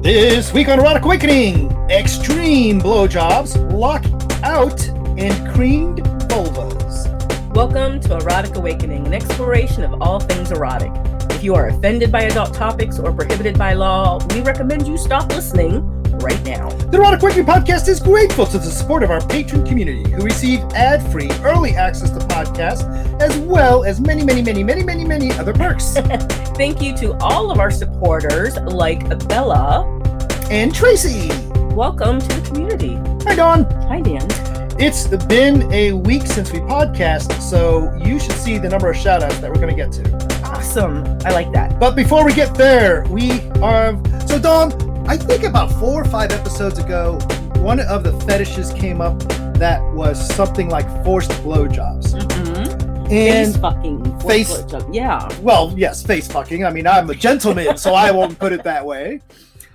This week on Erotic Awakening, extreme blowjobs, lock out, and creamed vulvas. Welcome to Erotic Awakening, an exploration of all things erotic. If you are offended by adult topics or prohibited by law, we recommend you stop listening right now. The Erotic Awakening podcast is grateful to the support of our patron community who receive ad-free early access to podcasts as well as many, many, many, many, many, many other perks. Thank you to all of our supporters like Bella. and Tracy. Welcome to the community. Hi, Dawn. Hi, Dan. It's been a week since we podcast, so you should see the number of shout outs that we're going to get to. Awesome. I like that. But before we get there, we are. So, Dawn, I think about four or five episodes ago, one of the fetishes came up that was something like forced blowjobs. Mm-hmm. And, face fucking. face- blowjob. Yeah. well, yes, face fucking. I mean, I'm a gentleman, so I won't put it that way,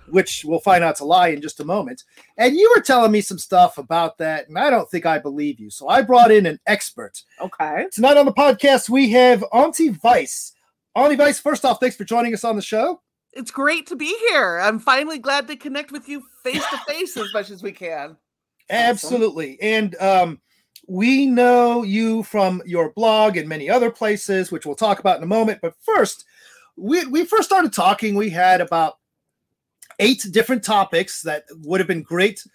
which we'll find out to lie in just a moment. And you were telling me some stuff about that, and I don't think I believe you. So I brought in an expert. Okay. Tonight on the podcast, we have Auntie Vice. Auntie Vice, first off, thanks for joining us on the show. It's great to be here. I'm finally glad to connect with you face to face as much as we can. Absolutely. And um, we know you from your blog and many other places, which we'll talk about in a moment. But first, we, we first started talking, we had about eight different topics that would have been great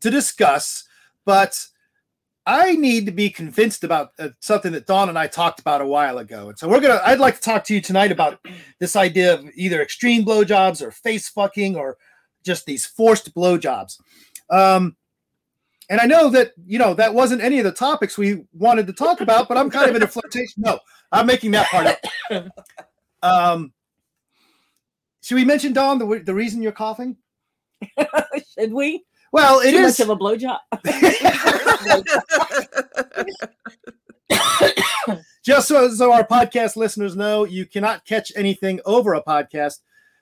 to discuss. But I need to be convinced about uh, something that Dawn and I talked about a while ago. And so we're going to, I'd like to talk to you tonight about this idea of either extreme blowjobs or face fucking or just these forced blowjobs. Um, and I know that you know that wasn't any of the topics we wanted to talk about, but I'm kind of in a flirtation. No, I'm making that part up. Um, should we mention Dawn the the reason you're coughing? Should we? Well, it Too is. much of a blowjob. Just so, so our podcast listeners know, you cannot catch anything over a podcast.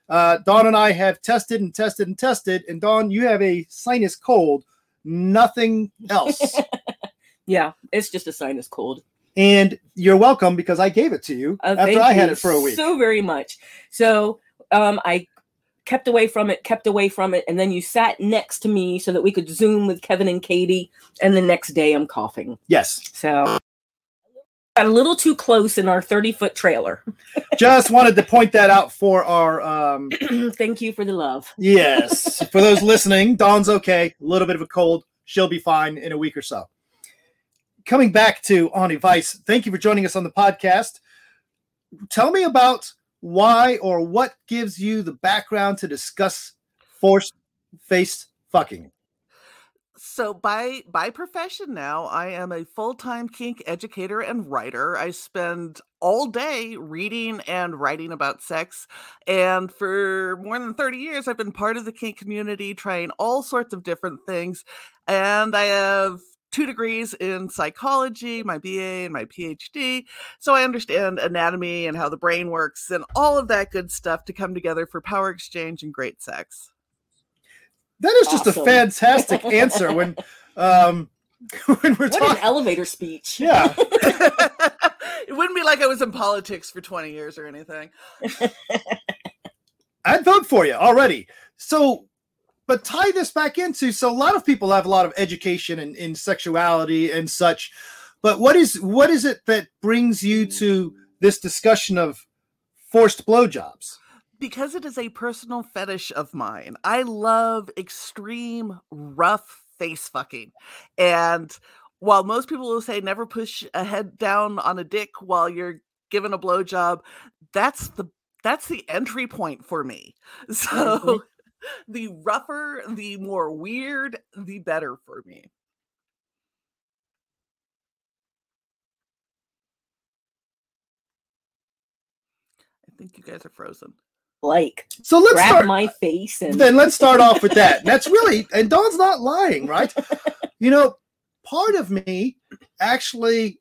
Uh, Dawn and I have tested and tested and tested, and Dawn, you have a sinus cold, nothing else. yeah, it's just a sinus cold. and you're welcome because I gave it to you Uh, after I had it for a week. So very much. So um, I kept away from it, kept away from it, and then you sat next to me so that we could zoom with Kevin and Katie. And the next day, I'm coughing. yes, So got a little too close in our 30 foot trailer. just wanted to point that out for our um Thank you for the love. yes for those listening dawn's okay a little bit of a cold she'll be fine in a week or so coming back to Auntie Vice thank you for joining us on the podcast tell me about why or what gives you the background to discuss forced faced fucking so by by profession now, I am a full-time kink educator and writer. I spend all day reading and writing about sex. And for more than 30 years, I've been part of the kink community, trying all sorts of different things. And I have two degrees in psychology, my BA and my PhD. So I understand anatomy and how the brain works and all of that good stuff to come together for power exchange and great sex. that is just a fantastic answer when um when we're What an talking elevator speech. yeah it wouldn't be like I was in politics for 20 years or anything. I'd vote for you already. So, but tie this back into so a lot of people have a lot of education in, in sexuality and such. But what is what is it that brings you to this discussion of forced blowjobs? Because it is a personal fetish of mine. I love extreme, rough face fucking. And while most people will say never push a head down on a dick while you're given a blowjob, that's the that's the entry point for me. So mm-hmm. The rougher, the more weird, the better for me. I think you guys are frozen. Like, So let's grab start. my face and then let's start off with that. That's really and Dawn's not lying, right? You know, part of me actually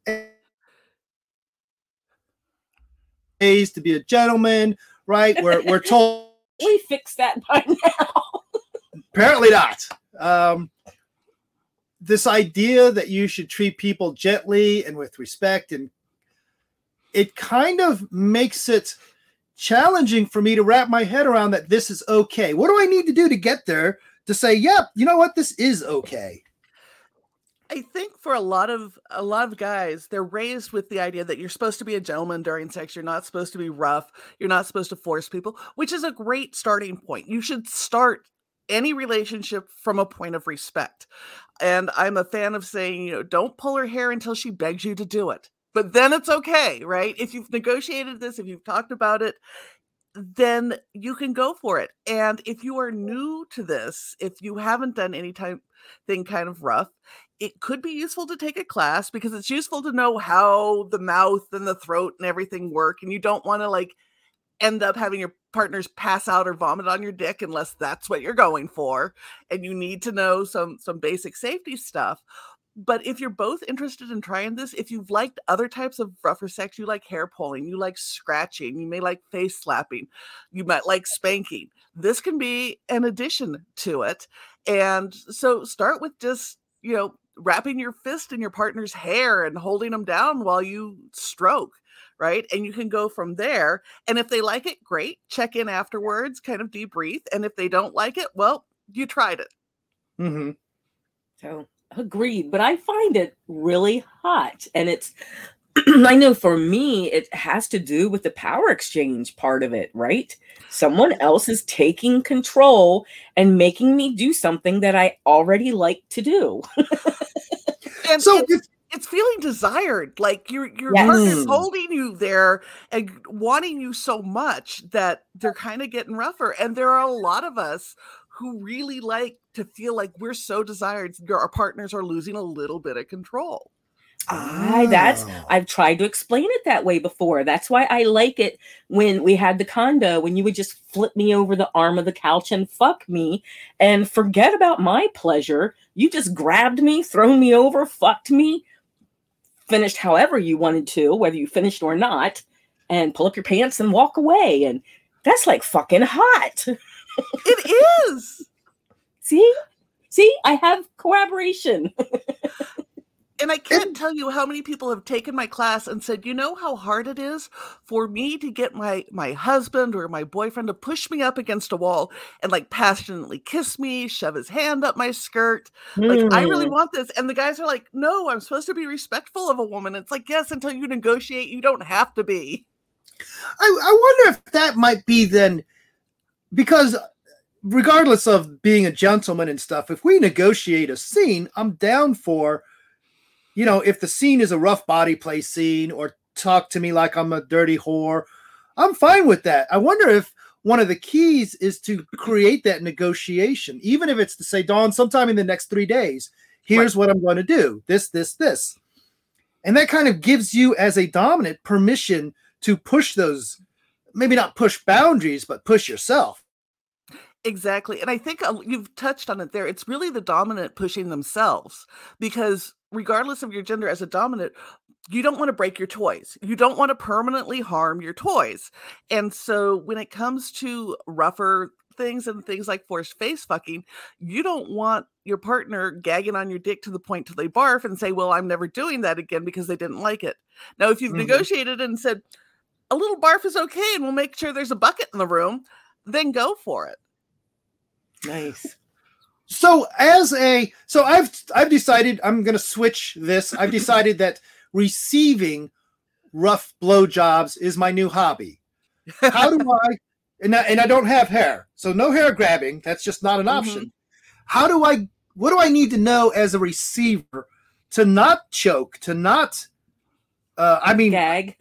is to be a gentleman, right? We're we're told we fixed that by now. apparently not. Um, this idea that you should treat people gently and with respect, and it kind of makes it challenging for me to wrap my head around that this is okay. What do I need to do to get there to say, yep, you know what, this is okay? I think for a lot of a lot of guys, they're raised with the idea that you're supposed to be a gentleman during sex. You're not supposed to be rough. You're not supposed to force people, which is a great starting point. You should start any relationship from a point of respect. And I'm a fan of saying, you know, don't pull her hair until she begs you to do it. But then it's okay, right? If you've negotiated this, if you've talked about it, then you can go for it. And if you are new to this, if you haven't done any type thing kind of rough, it could be useful to take a class because it's useful to know how the mouth and the throat and everything work. And you don't want to like end up having your partners pass out or vomit on your dick unless that's what you're going for. And you need to know some some basic safety stuff. But if you're both interested in trying this, if you've liked other types of rougher sex, you like hair pulling, you like scratching, you may like face slapping, you might like spanking. This can be an addition to it. And so start with just, you know, wrapping your fist in your partner's hair and holding them down while you stroke right and you can go from there and if they like it great check in afterwards kind of debrief and if they don't like it well you tried it Mm-hmm. So agreed, but I find it really hot, and it's. I know for me, it has to do with the power exchange part of it, right? Someone else is taking control and making me do something that I already like to do. and So it's, if, it's feeling desired like your your Yes. partner's Mm. holding you there and wanting you so much that they're kind of getting rougher and there are a lot of us who really like to feel like we're so desired our partners are losing a little bit of control I that's Oh. I've tried to explain it that way before. That's why I like it when we had the condo when you would just flip me over the arm of the couch and fuck me and forget about my pleasure. You just grabbed me, thrown me over, fucked me, finished however you wanted to, whether you finished or not, and pull up your pants and walk away. And that's like fucking hot. it is See? See, I have corroboration. and I can't tell you how many people have taken my class and said, "You know how hard it is for me to get my my husband or my boyfriend to push me up against a wall and like passionately kiss me, shove his hand up my skirt. Like I really Hmm. want this." And the guys are like, "No, I'm supposed to be respectful of a woman." It's like, "Yes, until you negotiate, you don't have to be." I, I wonder if that might be then because regardless of being a gentleman and stuff, if we negotiate a scene, I'm down for, you know, if the scene is a rough body play scene or talk to me like I'm a dirty whore, I'm fine with that. I wonder if one of the keys is to create that negotiation, even if it's to say, Dawn, sometime in the next three days, here's what I'm going to do this, this, this. And that kind of gives you, as a dominant, permission to push those, maybe not push boundaries, but push yourself. Exactly. And I think uh, you've touched on it there. It's really the dominant pushing themselves because, regardless of your gender as a dominant, you don't want to break your toys. You don't want to permanently harm your toys. And so, when it comes to rougher things and things like forced face fucking, you don't want your partner gagging on your dick to the point till they barf and say, Well, I'm never doing that again because they didn't like it. Now, if you've Mhm. negotiated and said, A little barf is okay and we'll make sure there's a bucket in the room, then go for it. Nice. So as a so I've I've decided I'm gonna switch this. I've decided that receiving rough blowjobs is my new hobby. How do I and I, and I don't have hair, so no hair grabbing. That's just not an Mhm. option. How do I? What do I need to know as a receiver to not choke? To not? Uh, I mean, Gag.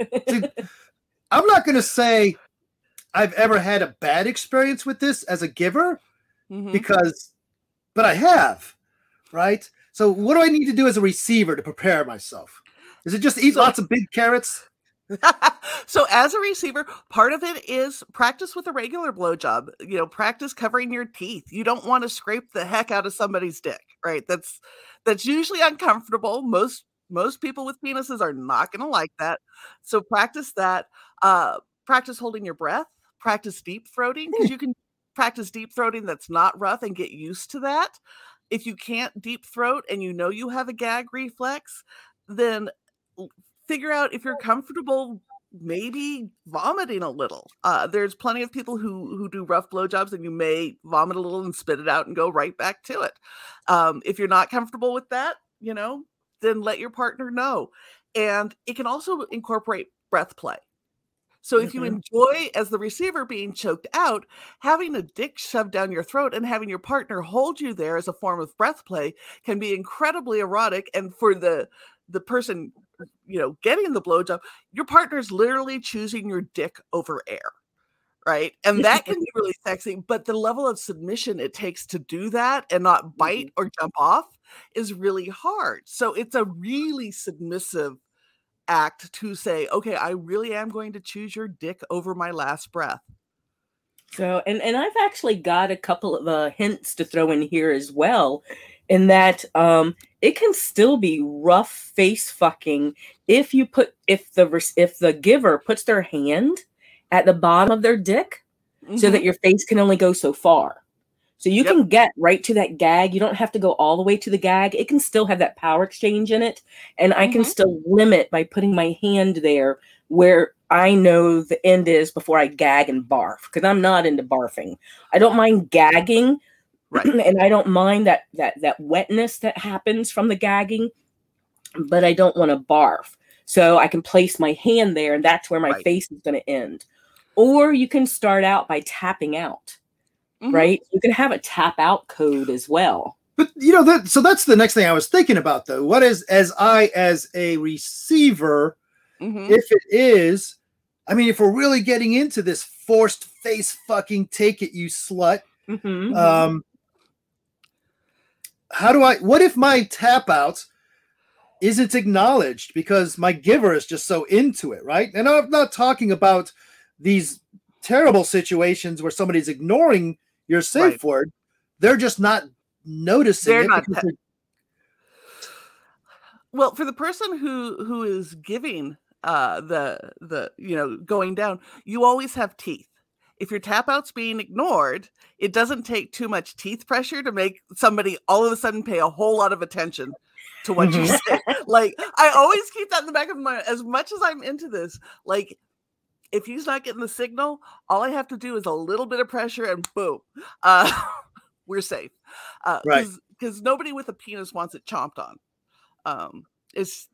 I'm not going to say I've ever had a bad experience with this as a giver Mhm. because, but I have, right? So what do I need to do as a receiver to prepare myself? Is it just eat So- lots of big carrots? so as a receiver, part of it is practice with a regular blowjob. You know, practice covering your teeth. You don't want to scrape the heck out of somebody's dick, right? That's that's usually uncomfortable. Most most people with penises are not going to like that. So practice that. Uh practice holding your breath, practice deep throating because you can practice deep throating that's not rough and get used to that. If you can't deep throat and you know you have a gag reflex, then figure out if you're comfortable maybe vomiting a little. Uh, there's plenty of people who who do rough blowjobs, and you may vomit a little and spit it out and go right back to it. Um, if you're not comfortable with that, you know, then let your partner know. And it can also incorporate breath play. So if mm-hmm. you enjoy as the receiver being choked out, having a dick shoved down your throat and having your partner hold you there as a form of breath play can be incredibly erotic. And for the the person, you know, getting the blowjob, your partner's literally choosing your dick over air. Right. And that can be really sexy. But the level of submission it takes to do that and not bite mm-hmm. or jump off is really hard. So it's a really submissive act to say, okay, I really am going to choose your dick over my last breath. So, and and I've actually got a couple of uh, hints to throw in here as well, in that um, it can still be rough face fucking if you put if the if the giver puts their hand at the bottom of their dick, mm-hmm. so that mm-hmm. your face can only go so far. So you yep. can get right to that gag. You don't have to go all the way to the gag. It can still have that power exchange in it. And I mm-hmm. can still limit by putting my hand there where I know the end is before I gag and barf because I'm not into barfing. I don't mind gagging. Right. and I don't mind that that that wetness that happens from the gagging, but I don't want to barf. So I can place my hand there and that's where my right. face is going to end. Or you can start out by tapping out mm-hmm. right? You can have a tap out code as well. But you know that so that's the next thing I was thinking about though. What is as I as a receiver, mm-hmm. if it is, I mean, if we're really getting into this forced face fucking take it, you slut. Mm-hmm. Um, how do I? What if my tap out isn't acknowledged because my giver is just so into it, right? And I'm not talking about these terrible situations where somebody's ignoring your safe right. word. They're just not noticing they're not te- well, for the person who who is giving uh the the you know going down, you always have teeth. If your tap out's being ignored, it doesn't take too much teeth pressure to make somebody all of a sudden pay a whole lot of attention to what you mm-hmm. say. like I always keep that in the back of my mind. As much as I'm into this, like if he's not getting the signal, all I have to do is a little bit of pressure and boom, uh, we're safe. Uh, right. Because nobody with a penis wants it chomped on. Um, it's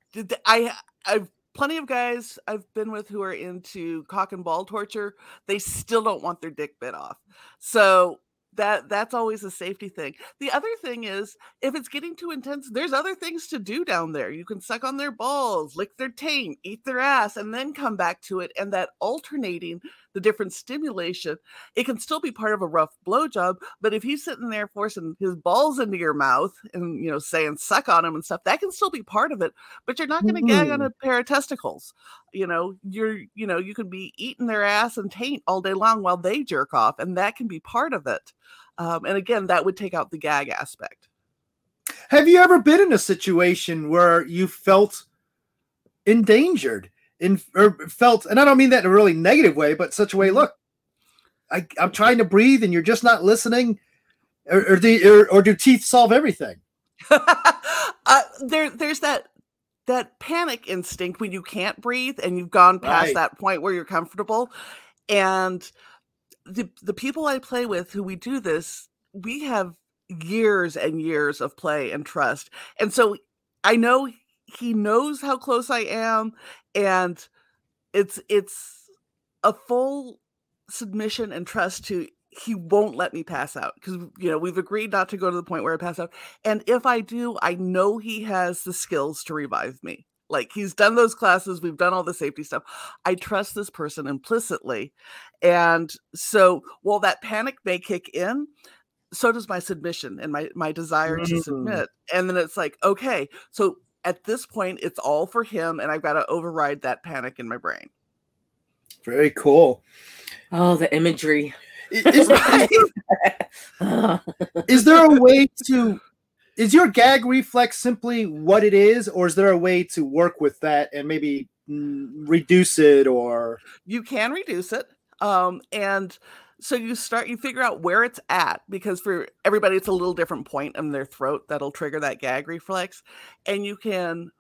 I I've plenty of guys I've been with who are into cock and ball torture. They still don't want their dick bit off. So that that's always a safety thing. The other thing is if it's getting too intense, there's other things to do down there. You can suck on their balls, lick their taint, eat their ass, and then come back to it. And that alternating the different stimulation, it can still be part of a rough blowjob. But if he's sitting there forcing his balls into your mouth and you know saying suck on him and stuff, that can still be part of it. But you're not going to mm-hmm. gag on mm-hmm. a pair of testicles. You know, you're you know you can be eating their ass and taint all day long while they jerk off, and that can be part of it. Um, and again, that would take out the gag aspect. Have you ever been in a situation where you felt endangered in or felt, and I don't mean that in a really negative way, but such a way, mm-hmm. look, I, am trying to breathe and you're just not listening, or, or, the, or, or do teeth solve everything? uh, there, there's that that panic instinct when you can't breathe and you've gone past right. that point where you're comfortable, and the the people I play with who we do this, we have years and years of play and trust. And so I know he knows how close I am and it's it's a full submission and trust to he won't let me pass out because you know we've agreed not to go to the point where I pass out. And if I do, I know he has the skills to revive me. Like he's done those classes, we've done all the safety stuff. I trust this person implicitly. And so while that panic may kick in, so does my submission and my my desire mm-hmm. to submit. And then it's like, okay, so at this point it's all for him and I've got to override that panic in my brain. Very cool. Oh, the imagery. Is, is there a way to is your gag reflex simply what it is, or is there a way to work with that and maybe mm, reduce it or you can reduce it um and so you start you figure out where it's at because for everybody it's a little different point in their throat that'll trigger that gag reflex and you can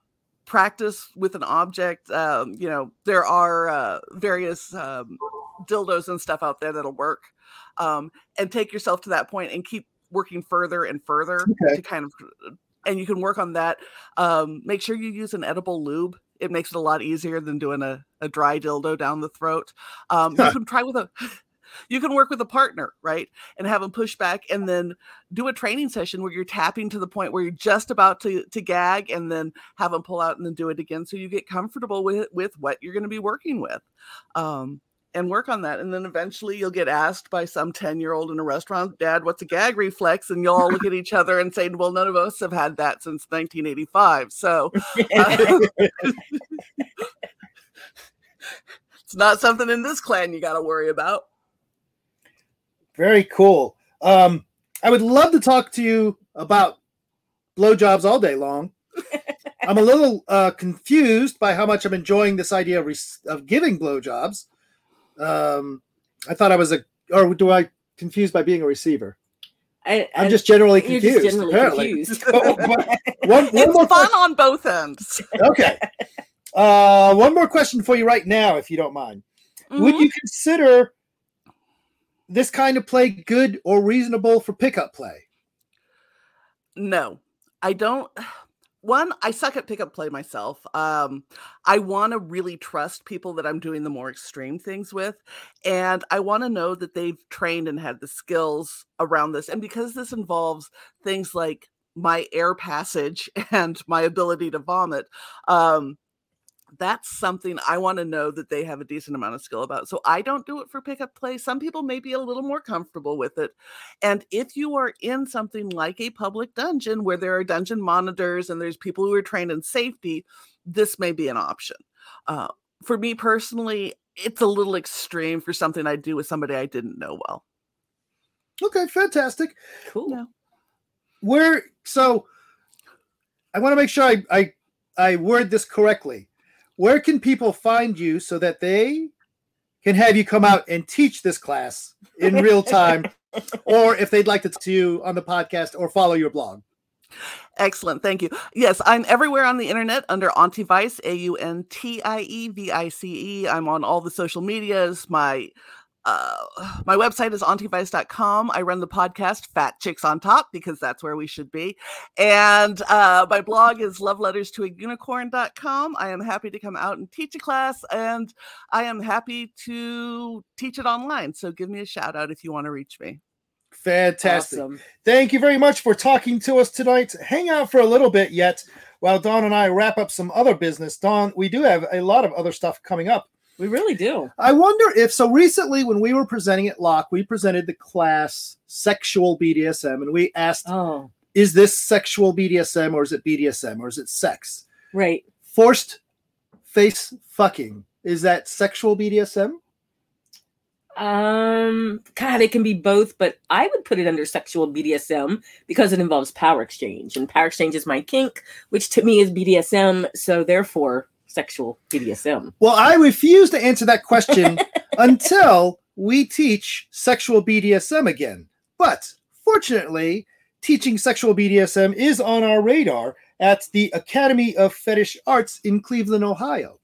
practice with an object. Um, you know, there are uh, various um, dildos and stuff out there that'll work. Um, and take yourself to that point and keep working further and further Okay. to kind of, and you can work on that. Um, make sure you use an edible lube. It makes it a lot easier than doing a, a dry dildo down the throat. Um, you can try with a, you can work with a partner, right? And have them push back and then do a training session where you're tapping to the point where you're just about to, to gag and then have them pull out and then do it again. So you get comfortable with, with what you're going to be working with. Um, and work on that. And then eventually you'll get asked by some 10 year old in a restaurant, Dad, what's a gag reflex? And you'll all look at each other and say, Well, none of us have had that since 1985. So uh, it's not something in this clan you got to worry about. Very cool. Um, I would love to talk to you about blowjobs all day long. I'm a little uh, confused by how much I'm enjoying this idea of, re- of giving blowjobs. Um, I thought I was a, or do I confused by being a receiver? I, I'm just generally you're confused. just generally apparently. confused. Oh, but one, one It's more fun on both ends. okay. Uh, one more question for you right now, if you don't mind. Would Mhm. you consider this kind of play good or reasonable for pickup play? No, I don't. One, I suck at pickup play myself. Um, I want to really trust people that I'm doing the more extreme things with. And I want to know that they've trained and had the skills around this. And because this involves things like my air passage and my ability to vomit, um, that's something I want to know that they have a decent amount of skill about. So I don't do it for pickup play. Some people may be a little more comfortable with it. And if you are in something like a public dungeon where there are dungeon monitors and there's people who are trained in safety, this may be an option. Uh, for me personally, it's a little extreme for something I do with somebody I didn't know well. Okay, fantastic. cool. Yeah. Where so I want to make sure I, I I word this correctly. Where can people find you so that they can have you come out and teach this class in real time, or if they'd like to talk to you on the podcast or follow your blog? Excellent. Thank you. Yes, I'm everywhere on the internet under Auntie Vice, A U N T I E V I C E. I'm on all the social medias. My uh, my website is auntie.vice.com. I run the podcast Fat Chicks on Top because that's where we should be. And uh, my blog is love letters to a unicorn.com. I am happy to come out and teach a class and I am happy to teach it online. So give me a shout out if you want to reach me. Fantastic. Awesome. Thank you very much for talking to us tonight. Hang out for a little bit yet while Dawn and I wrap up some other business. Dawn, we do have a lot of other stuff coming up. We really do. I wonder if so. Recently, when we were presenting at Locke, we presented the class sexual BDSM, and we asked, Oh, "Is this sexual BDSM or is it BDSM or is it sex?" right. Forced face fucking is that sexual BDSM? Um, God, it can be both, but I would put it under sexual BDSM because it involves power exchange, and power exchange is my kink, which to me is BDSM. So therefore, sexual BDSM. Well, I refuse to answer that question until we teach sexual BDSM again. But fortunately, teaching sexual BDSM is on our radar at the Academy of Fetish Arts in Cleveland, Ohio.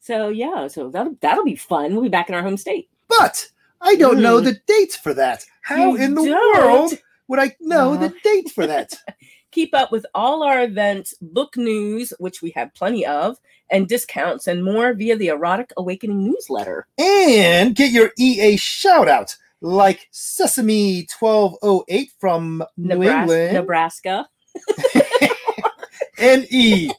So yeah, so that'll that'll be fun. We'll be back in our home state. But I don't know Mm. the dates for that. How You in the don't? world would I know the Uh. date for that? Keep up with all our events, book news, which we have plenty of, and discounts and more via the Erotic Awakening newsletter. and get your EA shout out like Sesame 1208 from New England Nebraska. and E.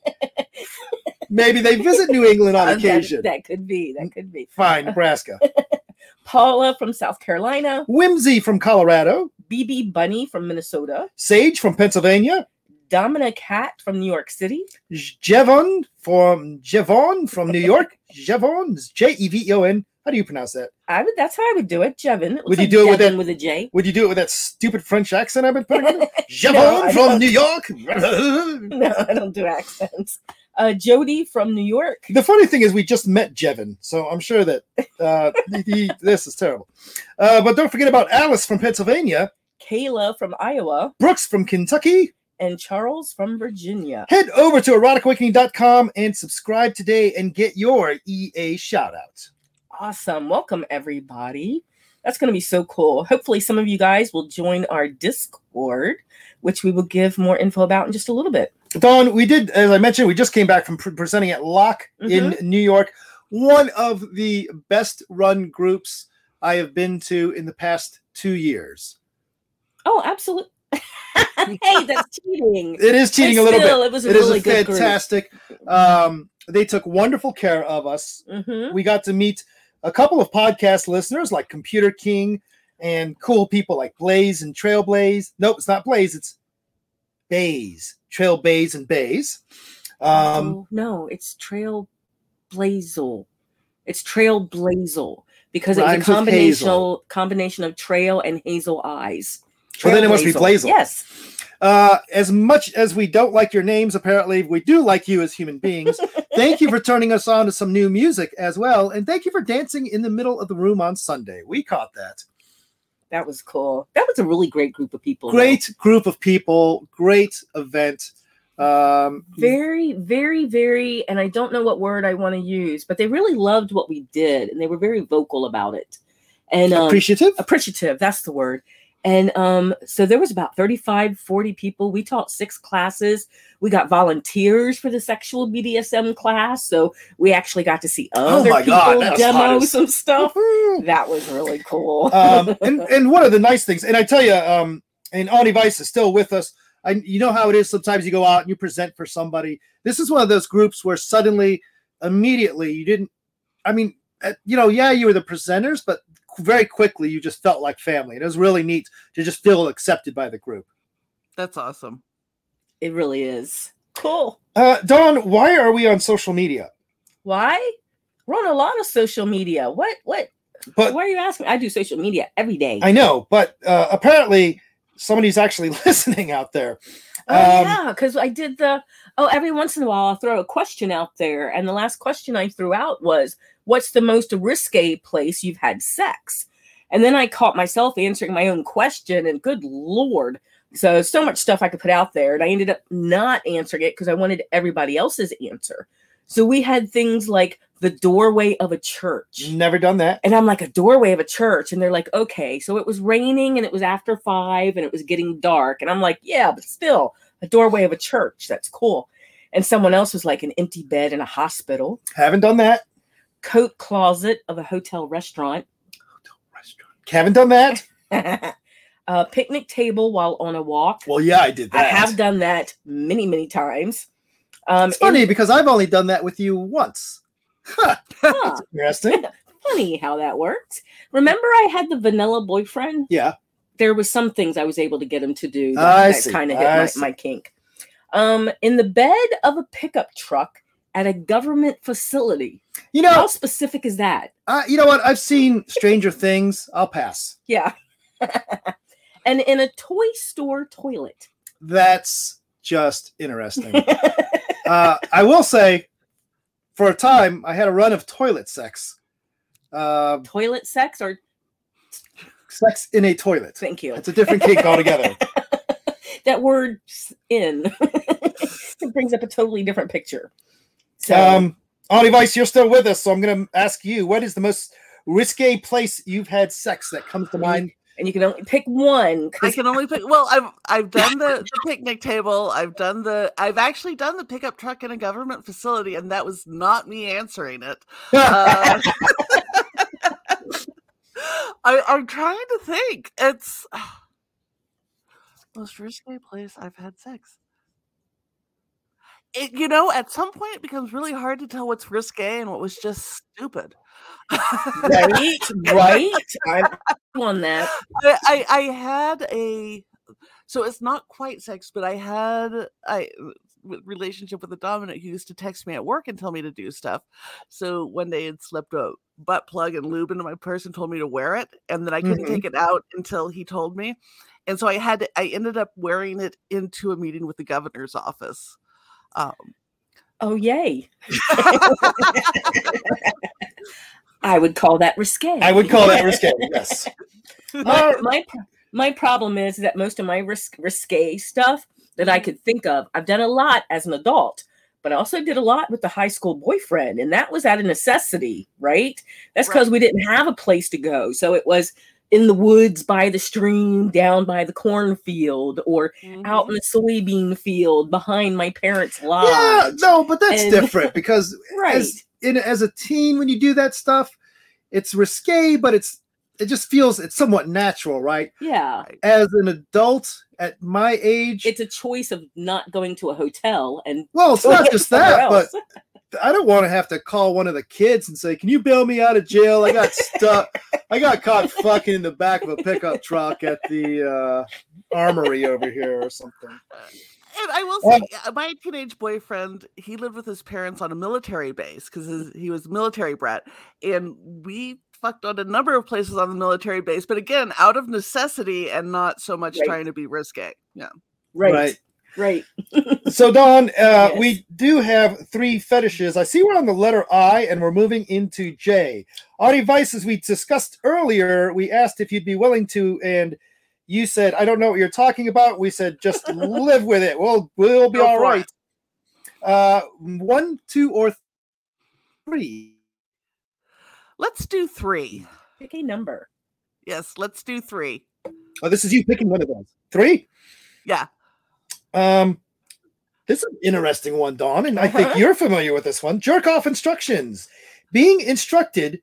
Maybe they visit New England on oh, that- occasion. That, could be. That could be. Fine, Nebraska. Paula from South Carolina, Whimsy from Colorado. BB Bunny from Minnesota, Sage from Pennsylvania. Domina Cat from New York City, Jevon from Jevon from New York. Jevon, J E V E O N. How do you pronounce that? I would. That's how I would do it. Jevon. It Would you like do it with that- with a J? Would you do it with that stupid French accent I've been putting on? Jevon No, from. New York. No, I don't do accents. Uh, Jody from New York. The funny thing is, we just met Jevon, so I'm sure that uh, he- he- this is terrible. Uh, but don't forget about Alice from Pennsylvania, Kayla from Iowa, Brooks from Kentucky, and Charles from Virginia. Head over to eroticawakening.com and subscribe today and get your EA shout out. Awesome. Welcome, everybody. That's going to be so cool. Hopefully, some of you guys will join our Discord, which we will give more info about in just a little bit. Dawn, we did, as I mentioned, we just came back from pre- presenting at Lock in mm-hmm. New York. One of the best run groups I have been to in the past two years. Oh, absolutely. hey, that's cheating. It is cheating But a little still, bit. It was a It is really a good group. fantastic. Um, they took wonderful care of us. Mhm. We got to meet a couple of podcast listeners like Computer King and cool people like Blaze and Trailblaze. Nope, it's not Blaze, it's Bays. Trail Bays and Bays. Um, oh, no, it's Trail Blazel. It's Trail Blazel because it was a combination combination of trail and hazel eyes. Well, then it must be Blazel. Yes. Uh, as much as we don't like your names, apparently we do like you as human beings. thank you for turning us on to some new music as well, and thank you for dancing in the middle of the room on Sunday. We caught that. That was cool. That was a really great group of people. though. Great group of people, great event. Um, Very, very, very, and I don't know what word I want to use, but they really loved what we did and they were very vocal about it. And um, appreciative. appreciative that's the word and um so there was about 35 40 people we taught six classes we got volunteers for the sexual bdsm class so we actually got to see other Oh people God, demo some stuff that was really cool um, and, and one of the nice things, and I tell you, um, and Auntie Vice is still with us. I, you know how it is. Sometimes you go out and you present for somebody. This is one of those groups where suddenly, immediately, you didn't. I mean, you know, yeah, you were the presenters, but very quickly you just felt like family. And it was really neat to just feel accepted by the group. That's awesome. it really is cool Uh, Dawn, why are we on social media? why we're on a lot of social media what what But why are you asking i do social media every day I know, but uh, apparently somebody's actually listening out there. Oh Um, yeah, because I did the oh every once in a while I'll throw a question out there, and the last question I threw out was, "What's the most risque place you've had sex?" And then I caught myself answering my own question, and good lord, so so much stuff I could put out there, and I ended up not answering it because I wanted everybody else's answer. So we had things like the doorway of a church. Never done that. And I'm like, a doorway of a church. And they're like, okay. So it was raining and it was after five and it was getting dark. And I'm like, yeah, but still, a doorway of a church. That's cool. And someone else was like an empty bed in a hospital, Haven't done that. coat closet of a hotel restaurant, Hotel restaurant. Haven't done that. a picnic table while on a walk. Well, yeah, I did that. I have done that many, many times. Um, It's funny in- because I've only done that with you once. Huh, huh, interesting. funny how that worked. Remember, I had the vanilla boyfriend? Yeah. there was some things I was able to get him to do I that, kind of hit my, my kink. Um, in the bed of a pickup truck at a government facility. You know How specific is that? uh, you know what? I've seen Stranger Things. I'll pass. Yeah. and in a toy store toilet. That's just interesting. Uh, I will say, for a time, I had a run of toilet sex. Uh, toilet sex or sex in a toilet. thank you. It's a different cake altogether. that word in it brings up a totally different picture. So Um, Auntie Vice, you're still with us, so I'm going to ask you: What is the most risque place you've had sex that comes to mind? And you can only pick one I can only pick. Well, I've I've done the, the picnic table. I've done the. I've actually done the pickup truck in a government facility, and that was not me answering it. Uh, I, I'm trying to think. It's most risque place I've had sex. It, you know, at some point, it becomes really hard to tell what's risque and what was just stupid. right, right. I'm on that. I, I I had a so it's not quite sex, but I had I relationship with a dominant who used to text me at work and tell me to do stuff. So one day had slipped a butt plug and lube into my purse and told me to wear it, and then I couldn't Mhm. take it out until he told me. And so I had to, I ended up wearing it into a meeting with the governor's office. Um, Oh yay! I would call that risque. I would call that risque. Yes. my, my my problem is that most of my risk risque stuff that I could think of. I've done a lot as an adult, but I also did a lot with the high school boyfriend, and that was out of necessity, right? That's because we didn't have a place to go. So it was in the woods by the stream, down by the cornfield, or mm-hmm. out in the soybean field behind my parents' lodge. Yeah, no, but that's And- different because right. as in as a teen when you do that stuff, it's risque, but it's it just feels it's somewhat natural, right? yeah. As an adult at my age, It's a choice of not going to a hotel and well, it's not just somewhere that, but else. I don't want to have to call one of the kids and say, "Can you bail me out of jail? I got stuck. I got caught fucking in the back of a pickup truck at the uh, armory over here or something." And I will say, uh, my teenage boyfriend, he lived with his parents on a military base because he was a military brat. And we fucked on a number of places on the military base, but again, out of necessity and not so much Right. trying to be risque. Yeah. right, right. So, Don, uh, Yes. we do have three fetishes. I see we're on the letter I and we're moving into J. Our devices we discussed earlier, we asked if you'd be willing to, and you said, I don't know what you're talking about. We said, just live with it. We'll, we'll be Go all for right. Uh, one, two, or three. Let's do three. Pick a number. Yes, let's do three. Oh, this is you picking one of those. Three? Yeah. Um, this is an interesting one, Dawn, and I think Uh-huh. you're familiar with this one. Jerk off instructions. Being instructed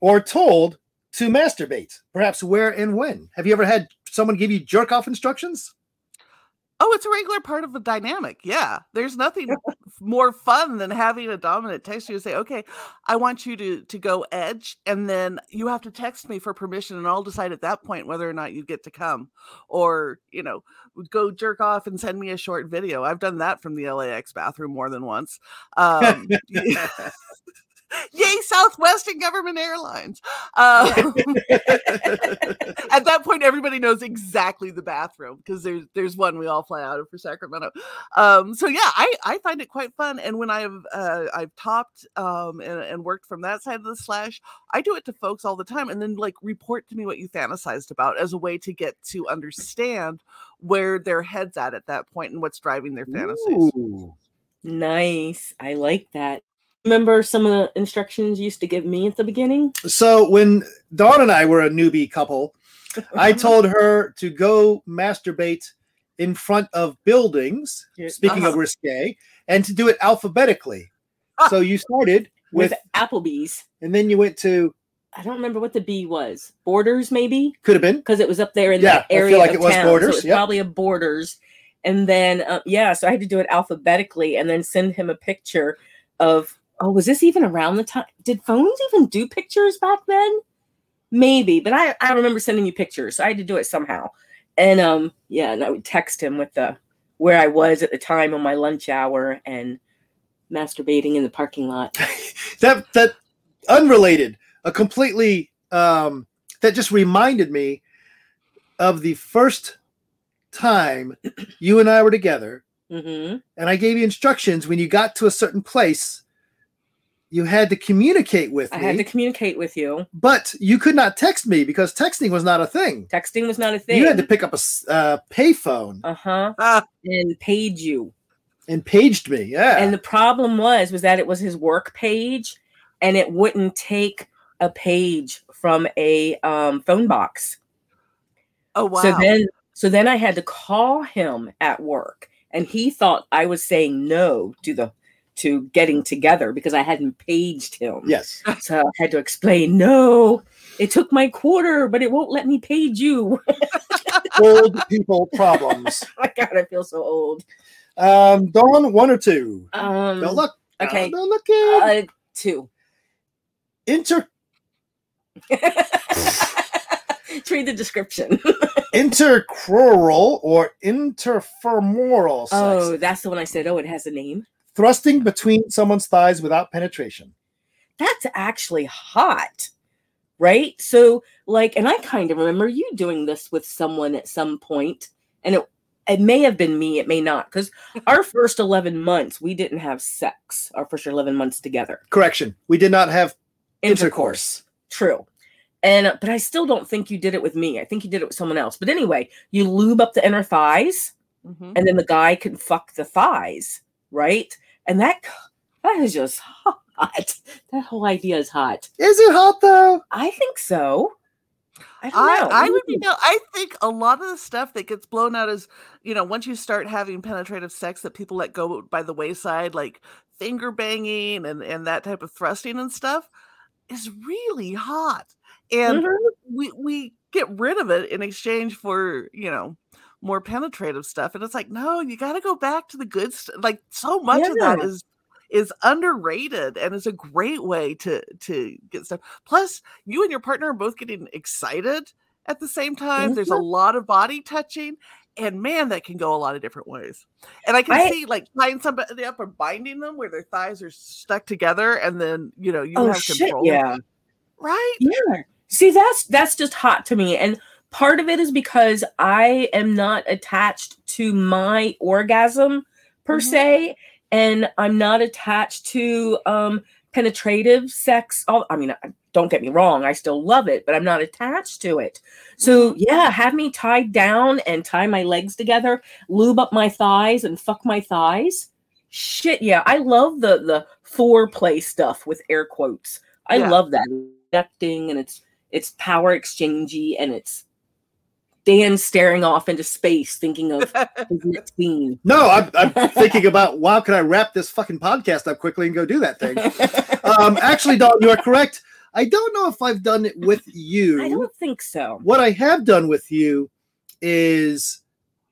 or told to masturbate, perhaps where and when. Have you ever had someone give you jerk off instructions? Oh, it's a regular part of the dynamic. Yeah. There's nothing more fun than having a dominant text you and say, okay, I want you to to go edge, and then you have to text me for permission, and I'll decide at that point whether or not you get to come. Or, you know, go jerk off and send me a short video. I've done that from the LAX bathroom more than once. Um, yay, Southwest and government airlines. Um, at that point everybody knows exactly the bathroom because there's there's one we all fly out of for sacramento um so yeah i i find it quite fun and when i've uh i've topped um and, and worked from that side of the slash i do it to folks all the time and then like report to me what you fantasized about as a way to get to understand where their heads at at that point and what's driving their fantasies Ooh. Nice. I like that. Remember some of the instructions you used to give me at the beginning? So when Dawn and I were a newbie couple, I told her to go masturbate in front of buildings. Speaking of Uh-huh. risque, and to do it alphabetically. So you started with with, Applebee's. and then you went to I don't remember what the B was. Borders, maybe, could have been because it was up there in Yeah, that I feel area like of it was town. Borders, So it was yep. probably a Borders. And then, uh, yeah, so I had to do it alphabetically, and then send him a picture of. Oh, was this even around the time? Did phones even do pictures back then? Maybe, but I I remember sending you pictures. So I had to do it somehow. And um, yeah, and I would text him with the where I was at the time on my lunch hour and masturbating in the parking lot. that that unrelated, a completely um that just reminded me of the first time you and I were together hmm and I gave you instructions when you got to a certain place you had to communicate with I me I had to communicate with you. but you could not text me because texting was not a thing. Texting was not a thing. You had to pick up a uh, payphone uh huh, Ah, and paid you. and paged me. Yeah. And the problem was was that it was his work page, and it wouldn't take a page from a um, phone box. oh wow So then, so then I had to call him at work, and he thought I was saying no to the to getting together because I hadn't paged him. yes. So I had to explain, no, it took my quarter, but it won't let me page you. Old people problems. oh my God, I feel so old. Um, Dawn, one or two. Um, Don't look. okay, Don't look at uh, two. inter Read the description. intercrural or interfemoral sex. oh, that's the one I said. Oh, it has a name. Thrusting between someone's thighs without penetration. That's actually hot, right? So, like, and I kind of remember you doing this with someone at some point, and it it may have been me, it may not, because our first eleven months we didn't have sex. Our first eleven months together, Correction. We did not have intercourse. intercourse. True. And uh, but I still don't think you did it with me. I think you did it with someone else. But anyway, you lube up the inner thighs, Mhm. and then the guy can fuck the thighs, right? And that that is just hot. That whole idea is hot. Is it hot though? I think so. I don't I, know. I would be no, I think a lot of the stuff that gets blown out is, you know, once you start having penetrative sex that people let go by the wayside, like finger banging and, and that type of thrusting and stuff, is really hot. And Mhm. we we get rid of it in exchange for, you know, more penetrative stuff. And it's like, no, you gotta go back to the good stuff. Like so much of that is is underrated and is a great way to to get stuff. Plus, you and your partner are both getting excited at the same time. There's a Mhm. lot of body touching, and man, that can go a lot of different ways. And I can I- see like tying somebody up and binding them where their thighs are stuck together, and then you know you Oh have shit! control, Yeah. right? Yeah. See, that's that's just hot to me. And part of it is because I am not attached to my orgasm per Mhm. se, and I'm not attached to um penetrative sex. All I mean, don't get me wrong, I still love it, but I'm not attached to it. So Mhm. yeah, have me tied down and tie my legs together, lube up my thighs and fuck my thighs. Shit, yeah, I love the the foreplay stuff with air quotes. I Yeah. love that connecting and it's it's power exchangey and it's Dan staring off into space thinking of his next scene. No, I'm, I'm thinking about wow, can I wrap this fucking podcast up quickly and go do that thing? Um, actually, Dawn, you are correct. I don't know if I've done it with you. I don't think so. What I have done with you is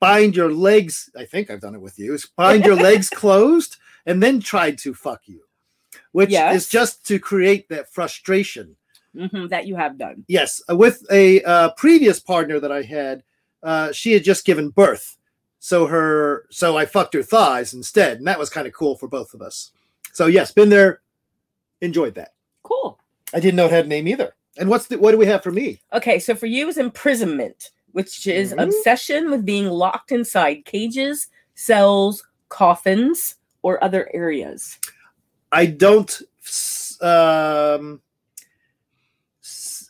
bind your legs. I think I've done it with you. Is bind your legs closed and then tried to fuck you, which Yes. is just to create that frustration. Mhm, that you have done. Yes, uh, with a uh, previous partner that I had, uh, she had just given birth, so her so I fucked her thighs instead, and that was kind of cool for both of us. So yes, been there, enjoyed that. Cool. I didn't know it had a name either. And what's the what do we have for me? Okay, so for you is imprisonment, which is Mhm. obsession with being locked inside cages, cells, coffins, or other areas. I don't um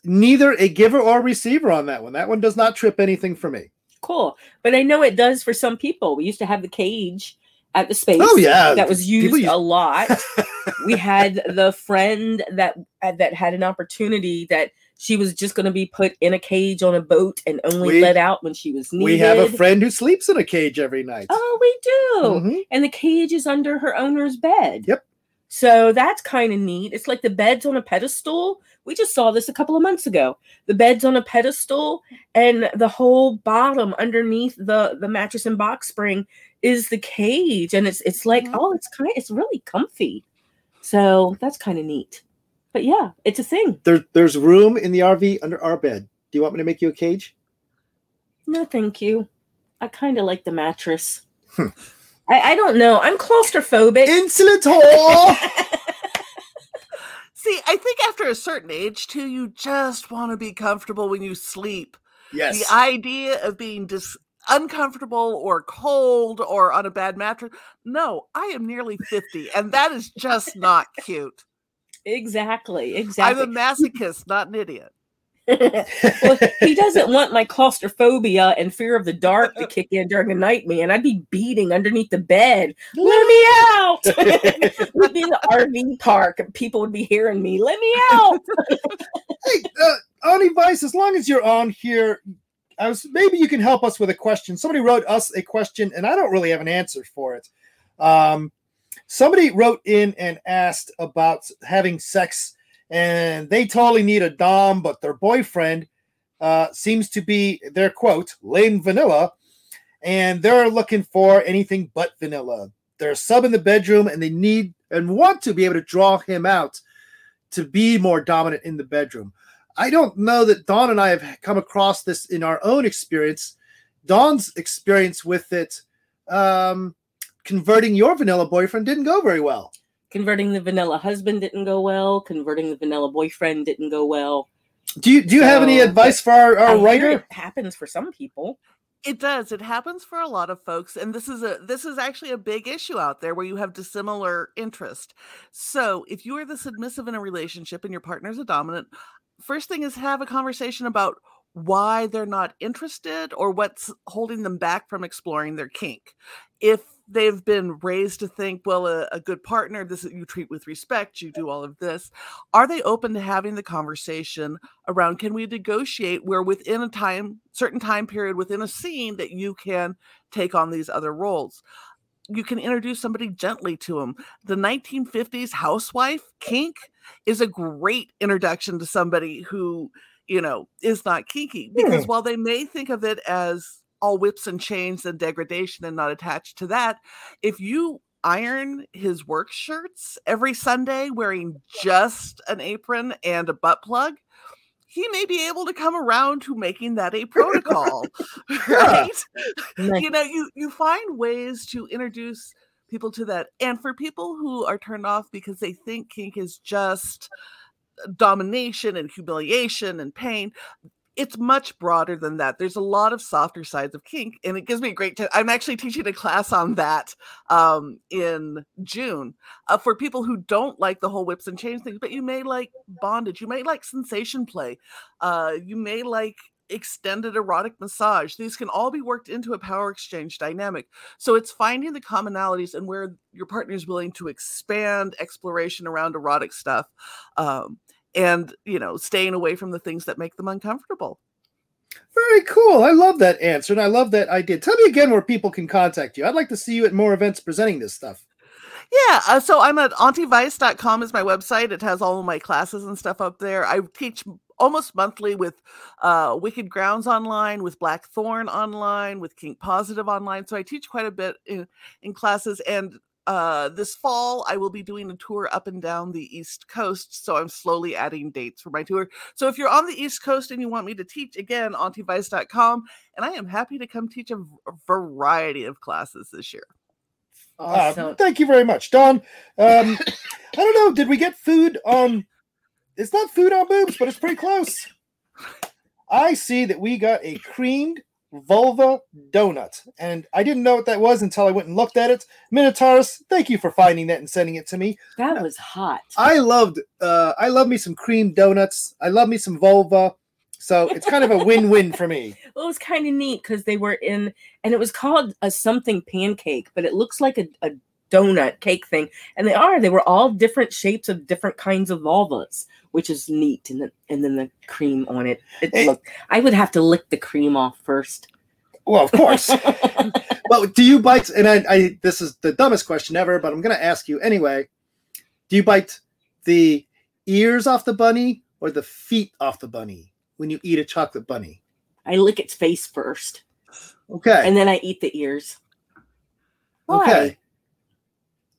neither a giver or receiver on that one. That one does not trip anything for me. Cool. But I know it does for some people. We used to have the cage at the space. Oh yeah, That was used use- a lot. we had the friend that uh, that had an opportunity that she was just going to be put in a cage on a boat and only We- let out when she was needed. we have a friend who sleeps in a cage every night. Oh, we do. Mhm. And the cage is under her owner's bed. Yep. So that's kind of neat. It's like the bed's on a pedestal. We just saw this a couple of months ago. The bed's on a pedestal, and the whole bottom underneath the the mattress and box spring is the cage, and it's it's like Mhm. oh, it's kind it's really comfy. So that's kind of neat. But yeah, it's a thing. There, there's room in the RV under our bed. Do you want me to make you a cage? No, thank you. I kind of like the mattress. I, I don't know. I'm claustrophobic. Insolent whore! See, I think after a certain age too, you just want to be comfortable when you sleep. yes. The idea of being dis- uncomfortable or cold or on a bad mattress. No, I am nearly 50 and that is just not cute. Exactly, Exactly. I'm a masochist, not an idiot. Well, he doesn't want my claustrophobia and fear of the dark to kick in during the night, man. I'd be beating underneath the bed. Let me out. We'd be in the RV park and people would be hearing me. Let me out. hey, uh, Auntie Vice, as long as you're on here, I was maybe you can help us with a question. Somebody wrote us a question, and I don't really have an answer for it. Um, somebody wrote in and asked about having sex, and they totally need a dom, but their boyfriend uh, seems to be their quote lame vanilla, and they're looking for anything but vanilla. They're a sub in the bedroom, and they need and want to be able to draw him out to be more dominant in the bedroom. I don't know that Dawn and I have come across this in our own experience. Dawn's experience with it, um, converting your vanilla boyfriend didn't go very well. Converting the vanilla husband didn't go well. Converting the vanilla boyfriend didn't go well. Do you do you have any advice for our, I our hear writer? it happens for some people. It does. It happens for a lot of folks and this is a this is actually a big issue out there where you have dissimilar interest. So, if you are the submissive in a relationship and your partner's a dominant, first thing is have a conversation about why they're not interested or what's holding them back from exploring their kink. If they've been raised to think, well, a, a, good partner, this is you treat with respect, you do all of this. Are they open to having the conversation around can we negotiate where within a time, certain time period within a scene that you can take on these other roles? You can introduce somebody gently to them. The 1950s housewife kink is a great introduction to somebody who, you know, is not kinky hmm. because while they may think of it as all whips and chains and degradation and not attached to that. If you iron his work shirts every Sunday wearing just an apron and a butt plug, he may be able to come around to making that a protocol. right? you know, you you find ways to introduce people to that. And for people who are turned off because they think kink is just domination and humiliation and pain it's much broader than that. There's a lot of softer sides of kink, and it gives me great. I'm actually teaching a class on that um, in June uh, for people who don't like the whole whips and chains thing, but you may like bondage, you may like sensation play, uh, you may like extended erotic massage. These can all be worked into a power exchange dynamic. So it's finding the commonalities and where your partner is willing to expand exploration around erotic stuff. Um, and you know staying away from the things that make them uncomfortable. Very cool. I love that answer and i love that idea. Tell me again where people can contact you. I'd like to see you at more events presenting this stuff. Yeah uh, so i'm at auntyvice.com is my website. It has all of my classes and stuff up there. I teach almost monthly with uh, wicked grounds online with blackthorn online with kink positive online. So i teach quite a bit in, in classes and uh, this fall, I will be doing a tour up and down the East Coast. So I'm slowly adding dates for my tour. So if you're on the East Coast and you want me to teach, again, auntyvice.com. And I am happy to come teach a variety of classes this year. Awesome. Uh, thank you very much, Dawn. Um, I don't know. Did we get food on? It's not food on boobs, but it's pretty close. I see that we got a creamed vulva donut. And I didn't know what that was until I went and looked at it. Minotaurus, thank you for finding that and sending it to me. That was hot. I loved uh I love me some cream donuts. I love me some vulva. So it's kind of a win-win for me. Well, it was kind of neat because they were in and it was called a something pancake, but it looks like a, a donut cake thing. And they are, they were all different shapes of different kinds of vulvas, which is neat. And then and then the cream on it. it looked, I would have to lick the cream off first. Well, of course. well, do you bite and I, I this is the dumbest question ever, but I'm gonna ask you anyway. Do you bite the ears off the bunny or the feet off the bunny when you eat a chocolate bunny? I lick its face first. Okay. And then I eat the ears. Why? Okay.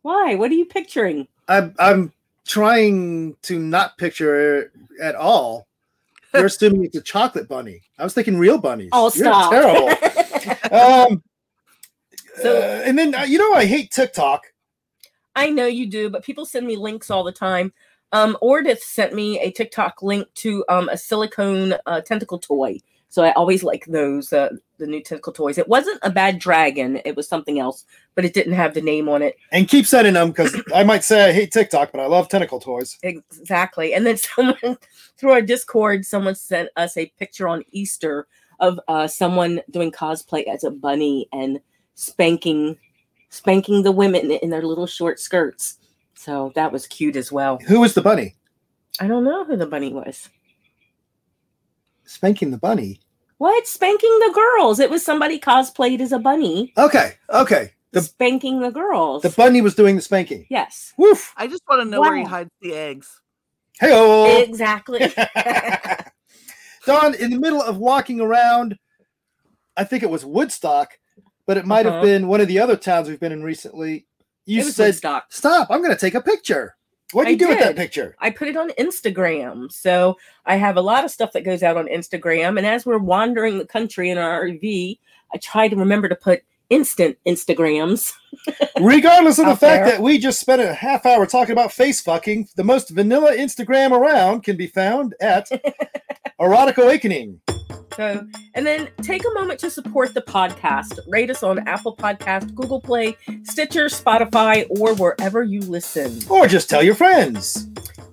Why? What are you picturing? I'm I'm trying to not picture it at all. You're assuming it's a chocolate bunny. I was thinking real bunnies. Oh, stop! You're terrible. um, so, uh, and then uh, you know I hate TikTok. I know you do, but people send me links all the time. Um, Ordith sent me a TikTok link to um, a silicone uh, tentacle toy so I always like those, uh, the new tentacle toys. It wasn't a bad dragon; it was something else, but it didn't have the name on it. And keep sending them because I might say I hate TikTok, but I love tentacle toys. Exactly. And then someone through our Discord, someone sent us a picture on Easter of uh, someone doing cosplay as a bunny and spanking, spanking the women in their little short skirts. So that was cute as well. Who was the bunny? I don't know who the bunny was spanking the bunny. What? Spanking the girls. It was somebody cosplayed as a bunny. Okay. Okay. The spanking the girls. The bunny was doing the spanking. Yes. Woof. I just want to know wow. where he hides the eggs. Hey Exactly. Dawn, in the middle of walking around, I think it was Woodstock, but it might uh-huh. have been one of the other towns we've been in recently. You said, Woodstock. "Stop! I'm going to take a picture." What do you I do did. with that picture? I put it on Instagram. So I have a lot of stuff that goes out on Instagram. And as we're wandering the country in our RV, I try to remember to put instant Instagrams. Regardless of the fact there. that we just spent a half hour talking about face fucking, the most vanilla Instagram around can be found at Erotic Awakening. So, and then take a moment to support the podcast. Rate us on Apple Podcast, Google Play, Stitcher, Spotify, or wherever you listen. Or just tell your friends.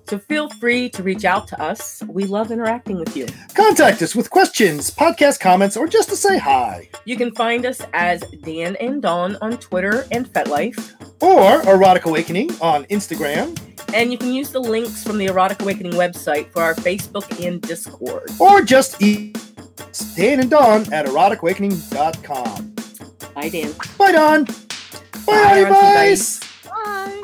So feel free to reach out to us. We love interacting with you. Contact us with questions, podcast comments, or just to say hi. You can find us as Dan and Dawn on Twitter and FetLife. Or Erotic Awakening on Instagram. And you can use the links from the Erotic Awakening website for our Facebook and Discord. Or just email Dan and Dawn at eroticawakening.com. Bye, Dan. Bye, Dawn. Bye, Bye everybody. Bye.